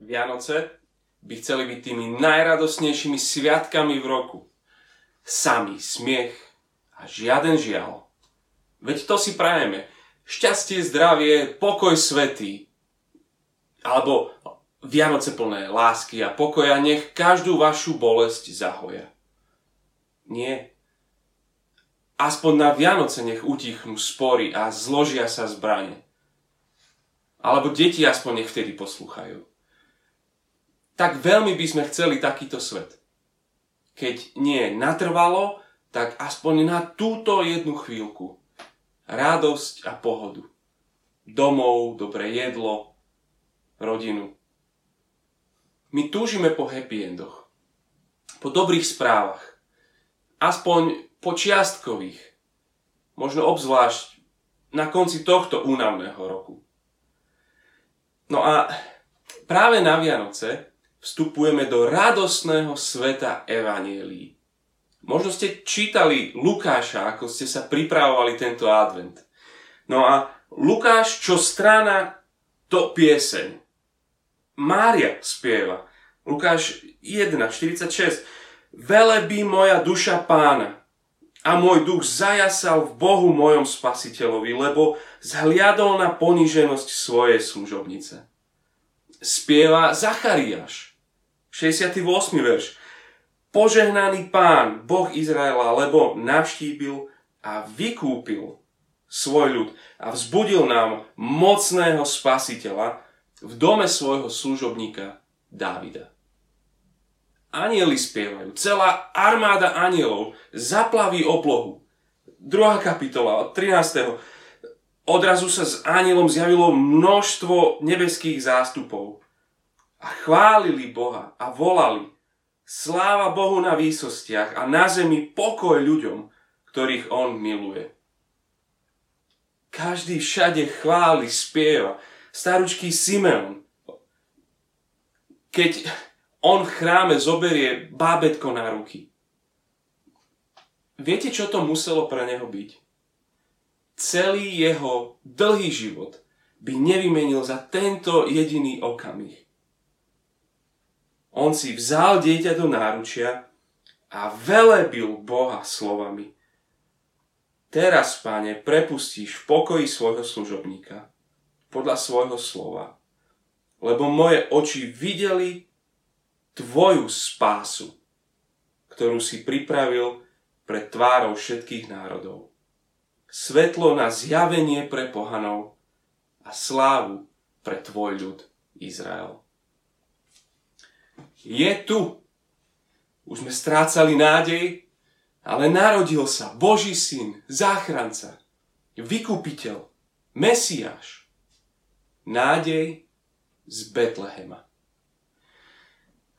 Vianoce by chceli byť tými najradosnejšími sviatkami v roku. Samý smiech a žiaden žiaľ. Veď to si prajeme. Šťastie, zdravie, pokoj svetý. Alebo Vianoce plné lásky a pokoja, nech každú vašu bolesť zahoja. Nie. Aspoň na Vianoce nech utichnú spory a zložia sa zbrane. Alebo deti aspoň nech vtedy poslúchajú. Tak veľmi by sme chceli takýto svet. Keď nie natrvalo, tak aspoň na túto jednu chvíľku. Radosť a pohodu. Domov, dobré jedlo, rodinu. My túžime po happy endoch. Po dobrých správach. Aspoň po čiastkových, možno obzvlášť na konci tohto únavného roku. No a práve na Vianoce vstupujeme do radosného sveta Evanielí. Možno ste čítali Lukáša, ako ste sa pripravovali tento advent. No a Lukáš, čo strana, to pieseň. Mária spieva. Lukáš 1.46. Velebí moja duša pána a môj duch zajasal v Bohu mojom spasiteľovi, lebo zhliadol na poníženosť svojej služobnice. Spieva Zachariáš, 68. verš. Požehnaný pán, Boh Izraela, lebo navštívil a vykúpil svoj ľud a vzbudil nám mocného spasiteľa v dome svojho služobníka Dávida anieli spievajú, celá armáda anielov zaplaví oblohu. Druhá kapitola od 13. Odrazu sa s anielom zjavilo množstvo nebeských zástupov a chválili Boha a volali Sláva Bohu na výsostiach a na zemi pokoj ľuďom, ktorých On miluje. Každý všade chváli, spieva. Staručký Simeon. Keď on v chráme zoberie bábetko na ruky. Viete, čo to muselo pre neho byť? Celý jeho dlhý život by nevymenil za tento jediný okamih. On si vzal dieťa do náručia a velebil Boha slovami. Teraz, páne, prepustíš v pokoji svojho služobníka podľa svojho slova, lebo moje oči videli tvoju spásu, ktorú si pripravil pred tvárou všetkých národov. Svetlo na zjavenie pre pohanov a slávu pre tvoj ľud Izrael. Je tu. Už sme strácali nádej, ale narodil sa Boží syn, záchranca, vykupiteľ, Mesiáš. Nádej z Betlehema.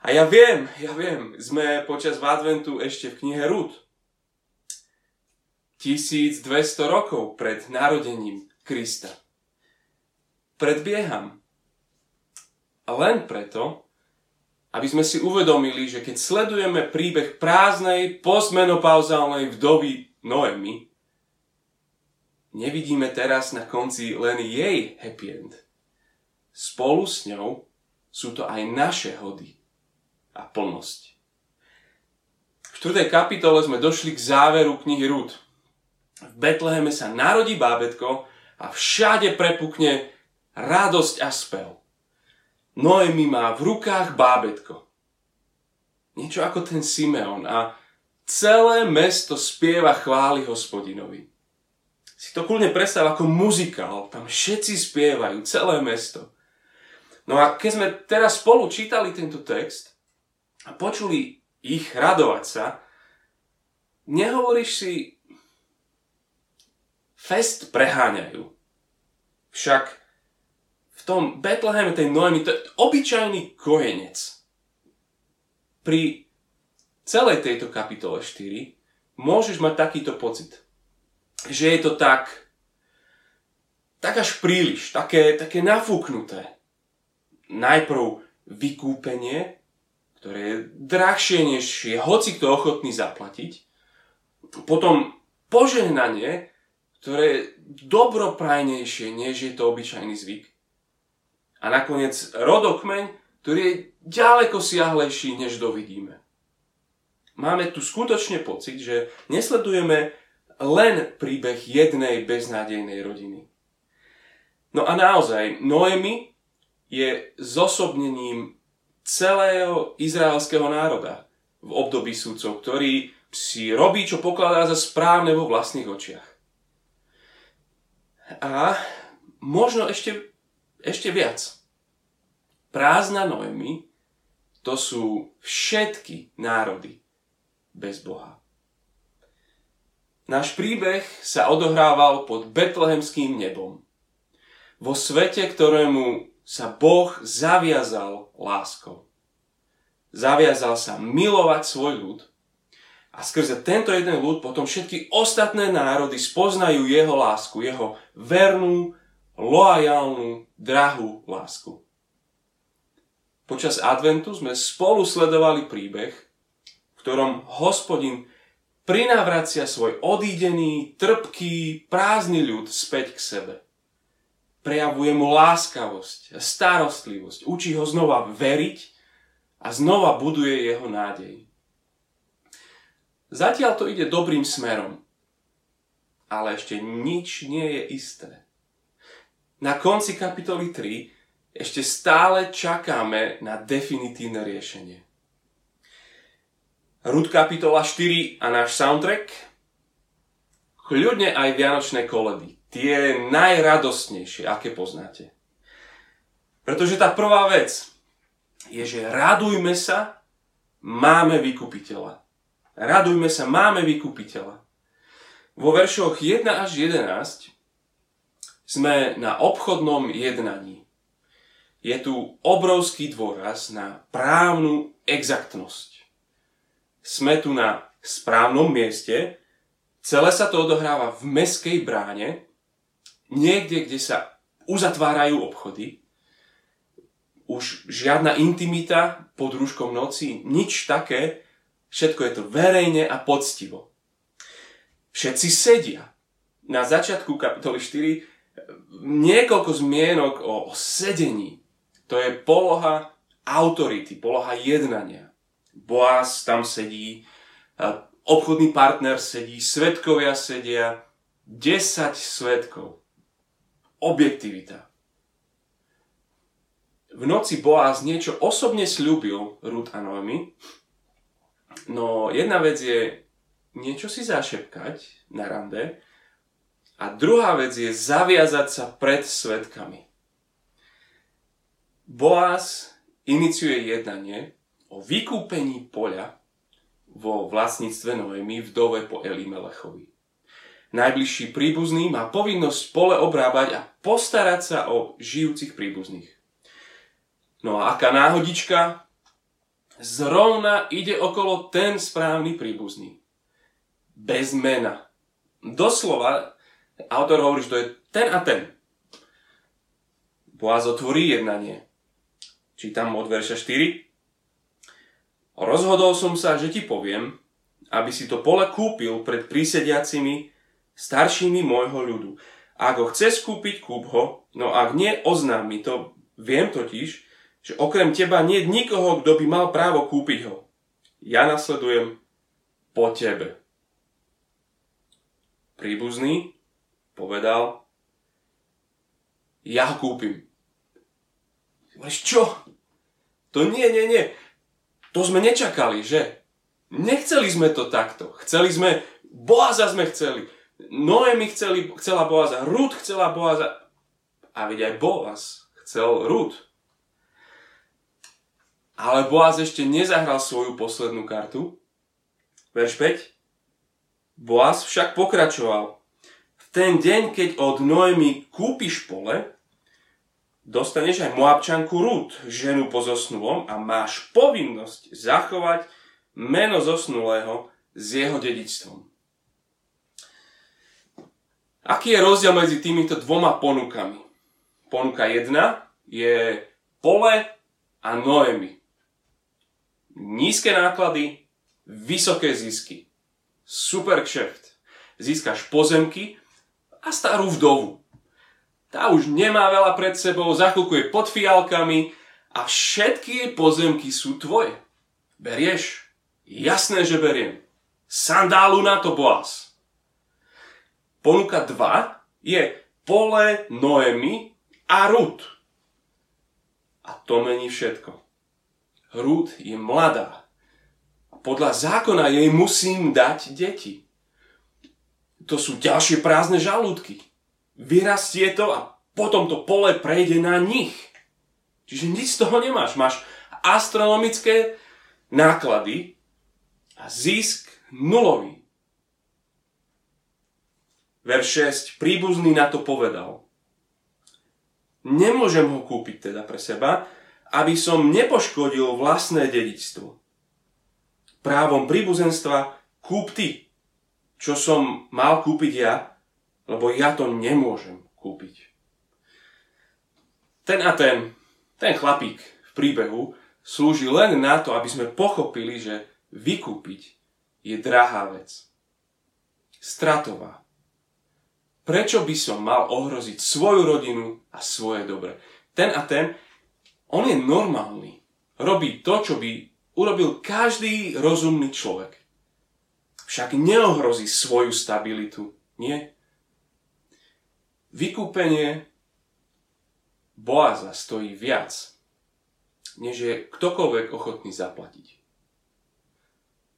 A ja viem, ja viem, sme počas adventu ešte v knihe Rúd. 1200 rokov pred narodením Krista. Predbieham. Len preto, aby sme si uvedomili, že keď sledujeme príbeh prázdnej postmenopauzálnej vdovy Noemi, nevidíme teraz na konci len jej happy end. Spolu s ňou sú to aj naše hody a plnosť. V 4. kapitole sme došli k záveru knihy Rúd. V Betleheme sa narodí bábetko a všade prepukne radosť a spev. Noemi má v rukách bábetko. Niečo ako ten Simeon a celé mesto spieva chvály hospodinovi. Si to kľudne predstav ako muzikál, tam všetci spievajú, celé mesto. No a keď sme teraz spolu čítali tento text, a počuli ich radovať sa, nehovoríš si, fest preháňajú. Však tom Betleheme tej Noemi, to je obyčajný kojenec. Pri celej tejto kapitole 4 môžeš mať takýto pocit, že je to tak, tak až príliš, také, také nafúknuté. Najprv vykúpenie, ktoré je drahšie, než je hoci kto ochotný zaplatiť. Potom požehnanie, ktoré je dobroprajnejšie, než je to obyčajný zvyk. A nakoniec rodokmeň, ktorý je ďaleko siahlejší, než dovidíme. Máme tu skutočne pocit, že nesledujeme len príbeh jednej beznádejnej rodiny. No a naozaj, Noemi je zosobnením celého izraelského národa v období súdcov, ktorý si robí, čo pokladá za správne vo vlastných očiach. A možno ešte, ešte viac. Prázdna Noemi to sú všetky národy bez Boha. Náš príbeh sa odohrával pod betlehemským nebom. Vo svete, ktorému sa Boh zaviazal láskou. Zaviazal sa milovať svoj ľud a skrze tento jeden ľud potom všetky ostatné národy spoznajú jeho lásku, jeho vernú, loajálnu, drahú lásku. Počas adventu sme spolu sledovali príbeh, ktorom hospodin prinávracia svoj odídený, trpký, prázdny ľud späť k sebe. Prejavuje mu láskavosť a starostlivosť, učí ho znova veriť a znova buduje jeho nádej. Zatiaľ to ide dobrým smerom, ale ešte nič nie je isté. Na konci kapitoly 3 ešte stále čakáme na definitívne riešenie. Rud kapitola 4 a náš soundtrack. Kľudne aj vianočné koledy. Tie najradostnejšie, aké poznáte. Pretože tá prvá vec je, že radujme sa, máme vykupiteľa. Radujme sa, máme vykupiteľa. Vo veršoch 1 až 11 sme na obchodnom jednaní. Je tu obrovský dôraz na právnu exaktnosť sme tu na správnom mieste, celé sa to odohráva v meskej bráne, niekde, kde sa uzatvárajú obchody, už žiadna intimita pod rúškom noci, nič také, všetko je to verejne a poctivo. Všetci sedia. Na začiatku kapitoly 4 niekoľko zmienok o, sedení. To je poloha autority, poloha jednania. Boaz tam sedí, obchodný partner sedí, svetkovia sedia, 10 svetkov. Objektivita. V noci Boaz niečo osobne slúbil Ruth a Noemi, no jedna vec je niečo si zašepkať na rande a druhá vec je zaviazať sa pred svetkami. Boaz iniciuje jednanie, o vykúpení poľa vo vlastníctve Noemi vdove po Elimelechovi. Najbližší príbuzný má povinnosť pole obrábať a postarať sa o žijúcich príbuzných. No a aká náhodička? Zrovna ide okolo ten správny príbuzný. Bez mena. Doslova, autor hovorí, že to je ten a ten. Boaz otvorí jednanie. Čítam od verša 4. Rozhodol som sa, že ti poviem, aby si to pole kúpil pred prísediacimi staršími môjho ľudu. Ak ho chce skúpiť, kúp ho, no ak nie, oznám mi to. Viem totiž, že okrem teba nie je nikoho, kto by mal právo kúpiť ho. Ja nasledujem po tebe. Príbuzný povedal, ja ho kúpim. Čo? To nie, nie, nie. To sme nečakali, že? Nechceli sme to takto. Chceli sme, Boaza sme chceli. Noemi chceli, chcela Boaza, Rud chcela Boaza. A veď aj Boaz chcel Rud. Ale Boaz ešte nezahral svoju poslednú kartu. Verš 5. Boaz však pokračoval. Ten deň, keď od Noemi kúpiš pole, dostaneš aj Moabčanku Rút, ženu po zosnulom a máš povinnosť zachovať meno zosnulého s jeho dedičstvom. Aký je rozdiel medzi týmito dvoma ponukami? Ponuka jedna je pole a Noemi. Nízke náklady, vysoké zisky. Super kšeft. Získaš pozemky a starú vdovu tá už nemá veľa pred sebou, je pod fialkami a všetky jej pozemky sú tvoje. Berieš? Jasné, že beriem. Sandálu na to, Boaz. Ponuka 2 je pole Noemi a Rut. A to mení všetko. Rut je mladá. Podľa zákona jej musím dať deti. To sú ďalšie prázdne žalúdky. Vyrastie to a potom to pole prejde na nich. Čiže nič z toho nemáš. Máš astronomické náklady a zisk nulový. Verš 6. Príbuzný na to povedal. Nemôžem ho kúpiť teda pre seba, aby som nepoškodil vlastné dedičstvo. Právom príbuzenstva kúp ty, čo som mal kúpiť ja, lebo ja to nemôžem kúpiť. Ten a ten, ten chlapík v príbehu slúži len na to, aby sme pochopili, že vykúpiť je drahá vec. Stratová. Prečo by som mal ohroziť svoju rodinu a svoje dobre? Ten a ten, on je normálny. Robí to, čo by urobil každý rozumný človek. Však neohrozí svoju stabilitu. Nie. Vykúpenie Boaza stojí viac, než je ktokoľvek ochotný zaplatiť.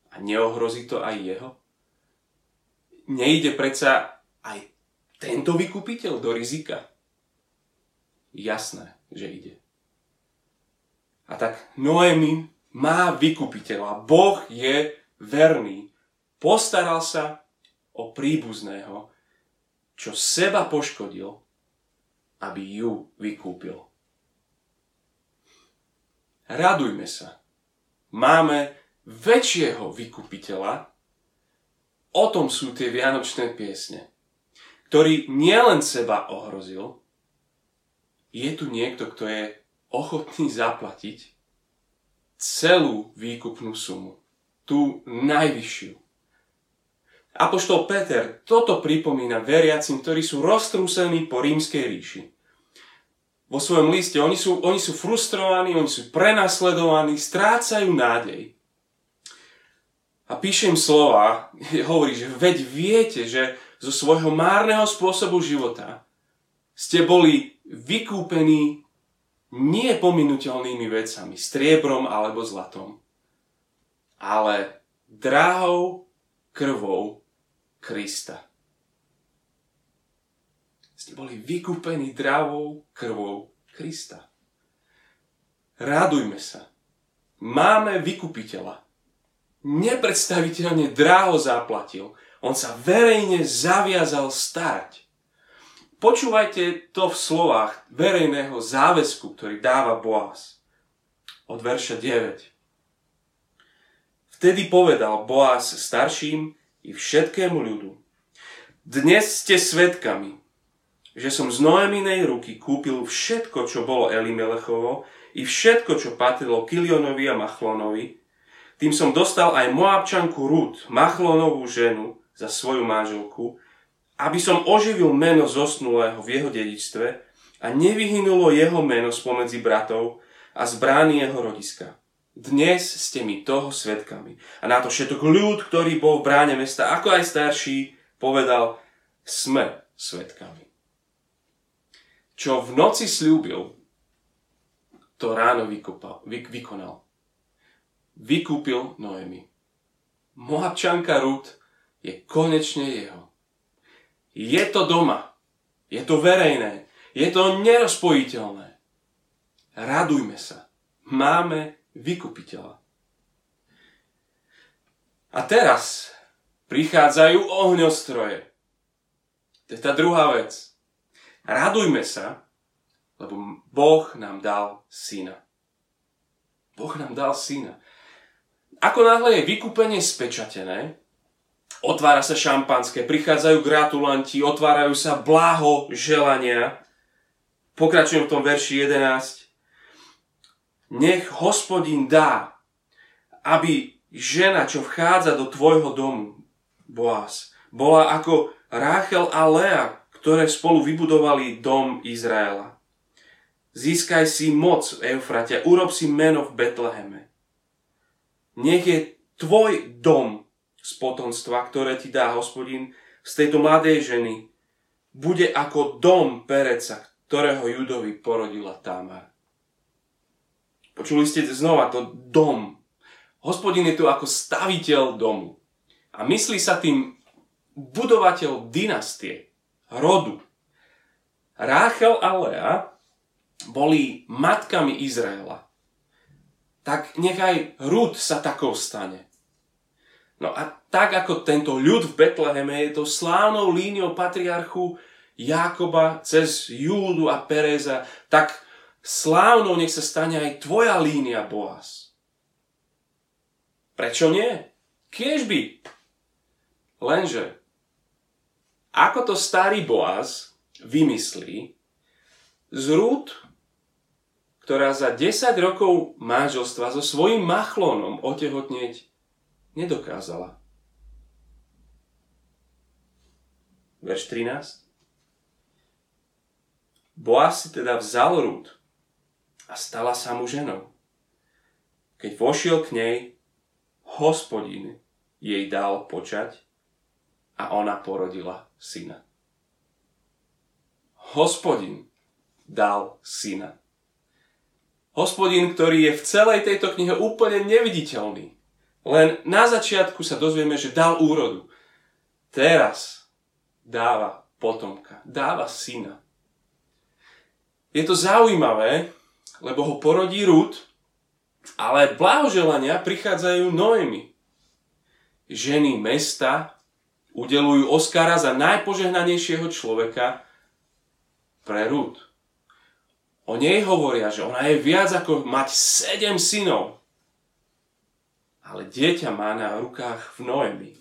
A neohrozí to aj jeho? Nejde predsa aj tento vykupiteľ do rizika? Jasné, že ide. A tak Noemi má vykupiteľa. Boh je verný. Postaral sa o príbuzného, čo seba poškodil, aby ju vykúpil. Radujme sa. Máme väčšieho vykupiteľa. O tom sú tie vianočné piesne ktorý nielen seba ohrozil, je tu niekto, kto je ochotný zaplatiť celú výkupnú sumu. Tú najvyššiu. Apoštol Peter toto pripomína veriacim, ktorí sú roztrúsení po rímskej ríši. Vo svojom liste oni sú, oni sú frustrovaní, oni sú prenasledovaní, strácajú nádej. A píše im slova, hovorí, že veď viete, že zo svojho márneho spôsobu života ste boli vykúpení nie pominuteľnými vecami, striebrom alebo zlatom, ale drahou krvou Krista. Ste boli vykúpení drahou krvou Krista. Rádujme sa. Máme vykupiteľa. Nepredstaviteľne dráho zaplatil on sa verejne zaviazal starať. Počúvajte to v slovách verejného záväzku, ktorý dáva Boaz. Od verša 9. Vtedy povedal Boaz starším i všetkému ľudu. Dnes ste svetkami, že som z Noeminej ruky kúpil všetko, čo bolo Elimelechovo, i všetko, čo patrilo Kilionovi a Machlonovi. Tým som dostal aj Moabčanku Rút, Machlonovú ženu, za svoju manželku, aby som oživil meno zosnulého v jeho dedičstve a nevyhynulo jeho meno spomedzi bratov a z brány jeho rodiska. Dnes ste mi toho svetkami. A na to všetok ľud, ktorý bol v bráne mesta, ako aj starší, povedal, sme svetkami. Čo v noci slúbil, to ráno vykopal, vy, vykonal. Vykúpil Noemi. Moabčanka Rut je konečne jeho. Je to doma. Je to verejné. Je to nerozpojiteľné. Radujme sa. Máme vykupiteľa. A teraz prichádzajú ohňostroje. To je tá druhá vec. Radujme sa, lebo Boh nám dal syna. Boh nám dal syna. Ako náhle je vykúpenie spečatené, Otvára sa šampanské, prichádzajú gratulanti, otvárajú sa blaho želania. Pokračujem v tom verši 11. Nech hospodin dá, aby žena, čo vchádza do tvojho domu, Boaz, bola ako Ráchel a Lea, ktoré spolu vybudovali dom Izraela. Získaj si moc Eufrate, urob si meno v Betleheme. Nech je tvoj dom z potomstva, ktoré ti dá hospodin z tejto mladej ženy, bude ako dom Pereca, ktorého Judovi porodila Támar. Počuli ste znova to dom. Hospodin je tu ako staviteľ domu. A myslí sa tým budovateľ dynastie, rodu. Ráchel a Lea boli matkami Izraela. Tak nechaj Rúd sa takou stane. No a tak ako tento ľud v Betleheme je to slávnou líniou patriarchu Jákoba cez Júdu a Pereza, tak slávnou nech sa stane aj tvoja línia, Boaz. Prečo nie? Kiež by. Lenže, ako to starý Boaz vymyslí, z rúd, ktorá za 10 rokov manželstva so svojím machlónom otehotnieť nedokázala. Verš 13. Boaz si teda vzal rúd a stala sa mu ženou. Keď vošiel k nej, hospodin jej dal počať a ona porodila syna. Hospodin dal syna. Hospodin, ktorý je v celej tejto knihe úplne neviditeľný. Len na začiatku sa dozvieme, že dal úrodu. Teraz dáva potomka, dáva syna. Je to zaujímavé, lebo ho porodí Rúd, ale blahoželania prichádzajú Noemi. Ženy mesta udelujú Oscara za najpožehnanejšieho človeka pre Rúd. O nej hovoria, že ona je viac ako mať sedem synov. Ale dieťa má na rukách v Noemi.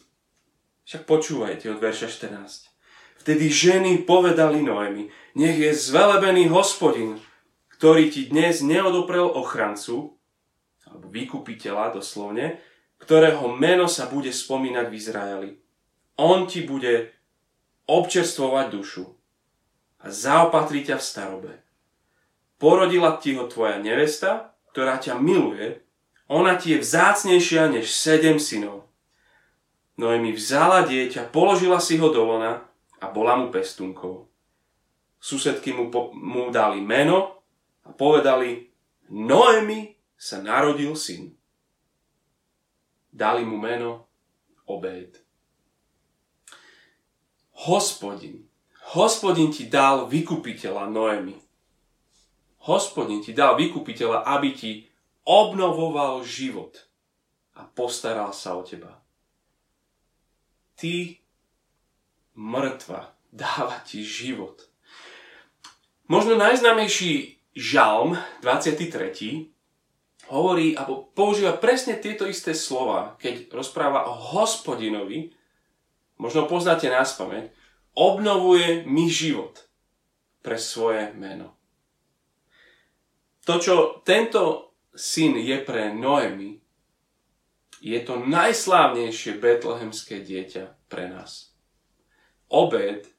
Však počúvajte od verša 14. Vtedy ženy povedali Noemi, nech je zvelebený hospodin, ktorý ti dnes neodoprel ochrancu, alebo vykupiteľa doslovne, ktorého meno sa bude spomínať v Izraeli. On ti bude občerstvovať dušu a zaopatrí ťa v starobe. Porodila ti ho tvoja nevesta, ktorá ťa miluje, ona ti je vzácnejšia než sedem synov. Noemi vzala dieťa, položila si ho do lona a bola mu pestunkou. Susedky mu, po, mu dali meno a povedali, Noemi sa narodil syn. Dali mu meno Obed. Hospodin, hospodin ti dal vykupiteľa Noemi. Hospodin ti dal vykupiteľa, aby ti obnovoval život a postaral sa o teba. Ty, mŕtva, dáva ti život. Možno najznámejší Žalm 23. hovorí alebo používa presne tieto isté slova, keď rozpráva o hospodinovi, možno poznáte nás pamäť, obnovuje mi život pre svoje meno. To, čo tento syn je pre Noemi, je to najslávnejšie betlehemské dieťa pre nás. Obed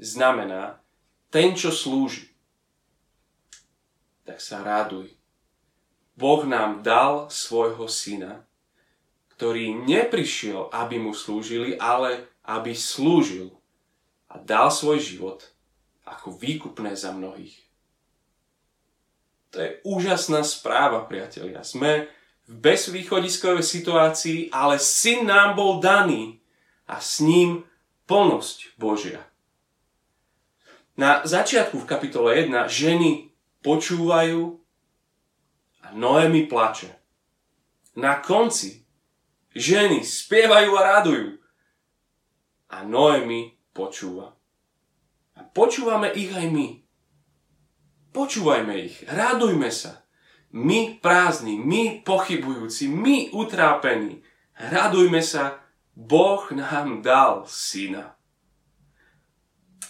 znamená ten, čo slúži tak sa raduj. Boh nám dal svojho syna, ktorý neprišiel, aby mu slúžili, ale aby slúžil a dal svoj život ako výkupné za mnohých. To je úžasná správa, priatelia. Sme v bezvýchodiskovej situácii, ale syn nám bol daný a s ním plnosť Božia. Na začiatku v kapitole 1 ženy počúvajú a Noemi plače. Na konci ženy spievajú a radujú a Noemi počúva. A počúvame ich aj my. Počúvajme ich, radujme sa. My prázdni, my pochybujúci, my utrápení, radujme sa, Boh nám dal syna.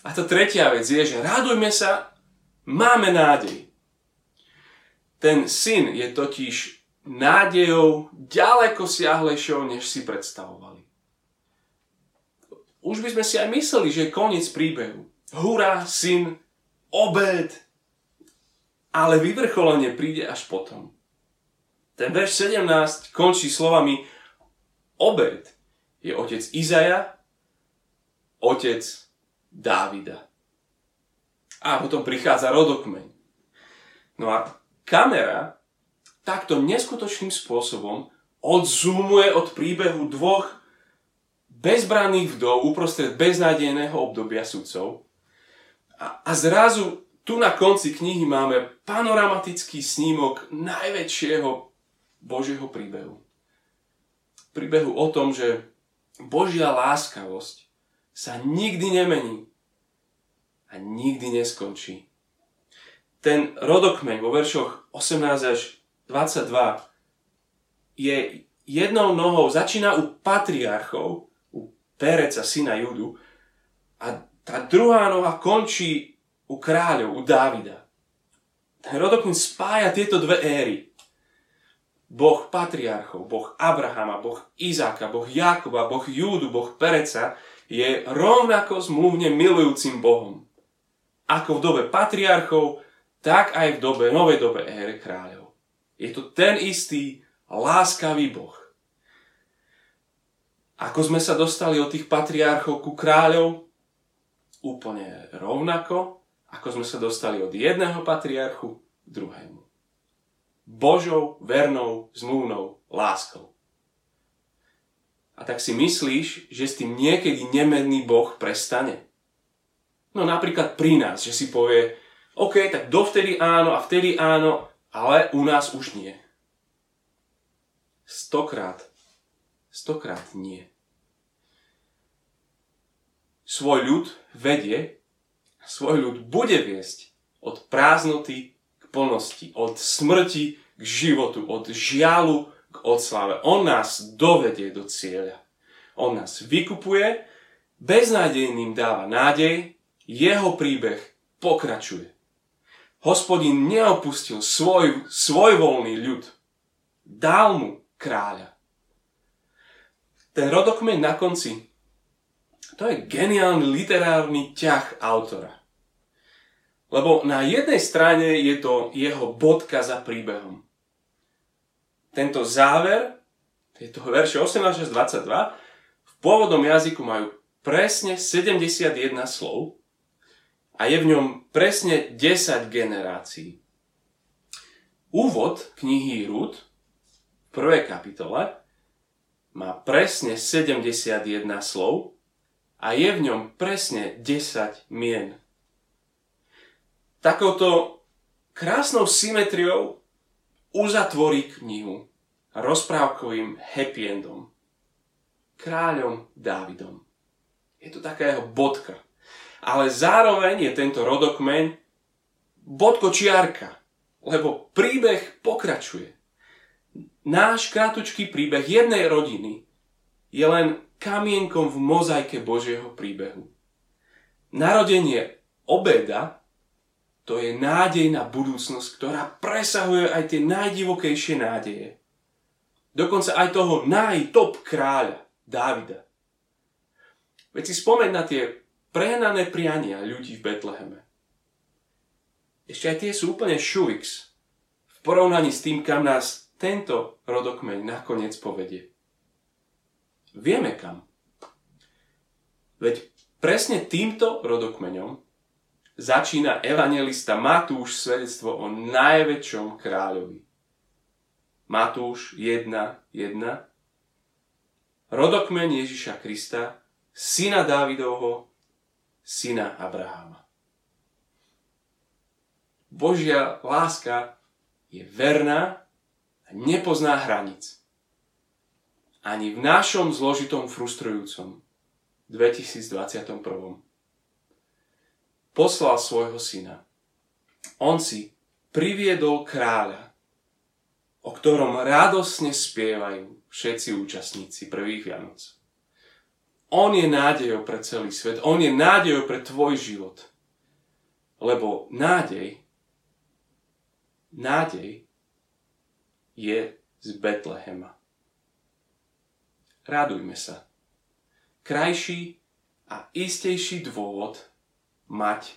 A to tretia vec je, že radujme sa, máme nádej. Ten syn je totiž nádejou ďaleko siahlejšou, než si predstavovali. Už by sme si aj mysleli, že je koniec príbehu. Hurá, syn, obed. ale vyvrcholenie príde až potom. Ten verš 17 končí slovami Obed je otec Izaja, otec Dávida. A potom prichádza rodokmeň. No a kamera takto neskutočným spôsobom odzoomuje od príbehu dvoch bezbranných vdov uprostred beznádejného obdobia sudcov. A, a zrazu tu na konci knihy máme panoramatický snímok najväčšieho Božieho príbehu. Príbehu o tom, že Božia láskavosť sa nikdy nemení a nikdy neskončí. Ten rodokmeň vo veršoch 18 až 22 je jednou nohou, začína u patriarchov, u Pereca, syna Judu, a tá druhá noha končí u kráľov, u Dávida. Ten rodokmeň spája tieto dve éry. Boh patriarchov, Boh Abrahama, Boh Izáka, Boh Jakoba, Boh Júdu, Boh Pereca je rovnako zmluvne milujúcim Bohom. Ako v dobe patriarchov, tak aj v dobe, novej dobe éry kráľov. Je to ten istý láskavý Boh. Ako sme sa dostali od tých patriarchov ku kráľov? Úplne rovnako, ako sme sa dostali od jedného patriarchu k druhému. Božou, vernou, zmluvnou láskou. A tak si myslíš, že s tým niekedy nemenný Boh prestane? No napríklad pri nás, že si povie, OK, tak dovtedy áno a vtedy áno, ale u nás už nie. Stokrát, stokrát nie. Svoj ľud vedie svoj ľud bude viesť od prázdnoty k plnosti, od smrti k životu, od žialu k odslave. On nás dovedie do cieľa. On nás vykupuje, beznádejným dáva nádej, jeho príbeh pokračuje. Hospodin neopustil svoj, svoj voľný ľud. Dal mu kráľa. Ten rodokmeň na konci to je geniálny literárny ťah autora. Lebo na jednej strane je to jeho bodka za príbehom. Tento záver, tieto verše 18 až 22, v pôvodnom jazyku majú presne 71 slov a je v ňom presne 10 generácií. Úvod knihy Rud v prvej kapitole má presne 71 slov a je v ňom presne 10 mien. Takouto krásnou symetriou uzatvorí knihu rozprávkovým happy endom. Kráľom Dávidom. Je to taká jeho bodka. Ale zároveň je tento rodokmeň bodko čiarka, lebo príbeh pokračuje. Náš krátučký príbeh jednej rodiny je len kamienkom v mozaike Božieho príbehu. Narodenie obeda to je nádej na budúcnosť, ktorá presahuje aj tie najdivokejšie nádeje. Dokonca aj toho najtop kráľa, Dávida. Veď si spomeň na tie prehnané priania ľudí v Betleheme. Ešte aj tie sú úplne šuix v porovnaní s tým, kam nás tento rodokmeň nakoniec povedie. Vieme kam. Veď presne týmto rodokmeňom začína evangelista Matúš svedectvo o najväčšom kráľovi. Matúš 1.1 Rodokmeň Ježiša Krista, syna Dávidovho, syna Abraháma. Božia láska je verná a nepozná hranic ani v našom zložitom frustrujúcom 2021. Poslal svojho syna. On si priviedol kráľa, o ktorom radosne spievajú všetci účastníci prvých Vianoc. On je nádejou pre celý svet, on je nádejou pre tvoj život. Lebo nádej, nádej je z Betlehema radujme sa. Krajší a istejší dôvod mať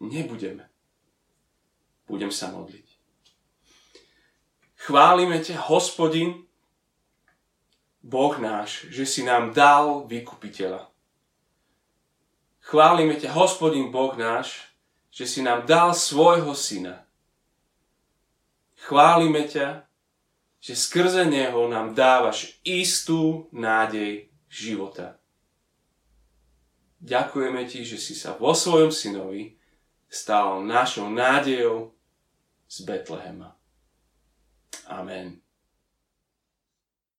nebudeme. Budem sa modliť. Chválime ťa, hospodin, Boh náš, že si nám dal vykupiteľa. Chválime ťa, hospodin Boh náš, že si nám dal svojho syna. Chválime ťa, že skrze neho nám dávaš istú nádej života. Ďakujeme ti, že si sa vo svojom synovi stal našou nádejou z Betlehema. Amen.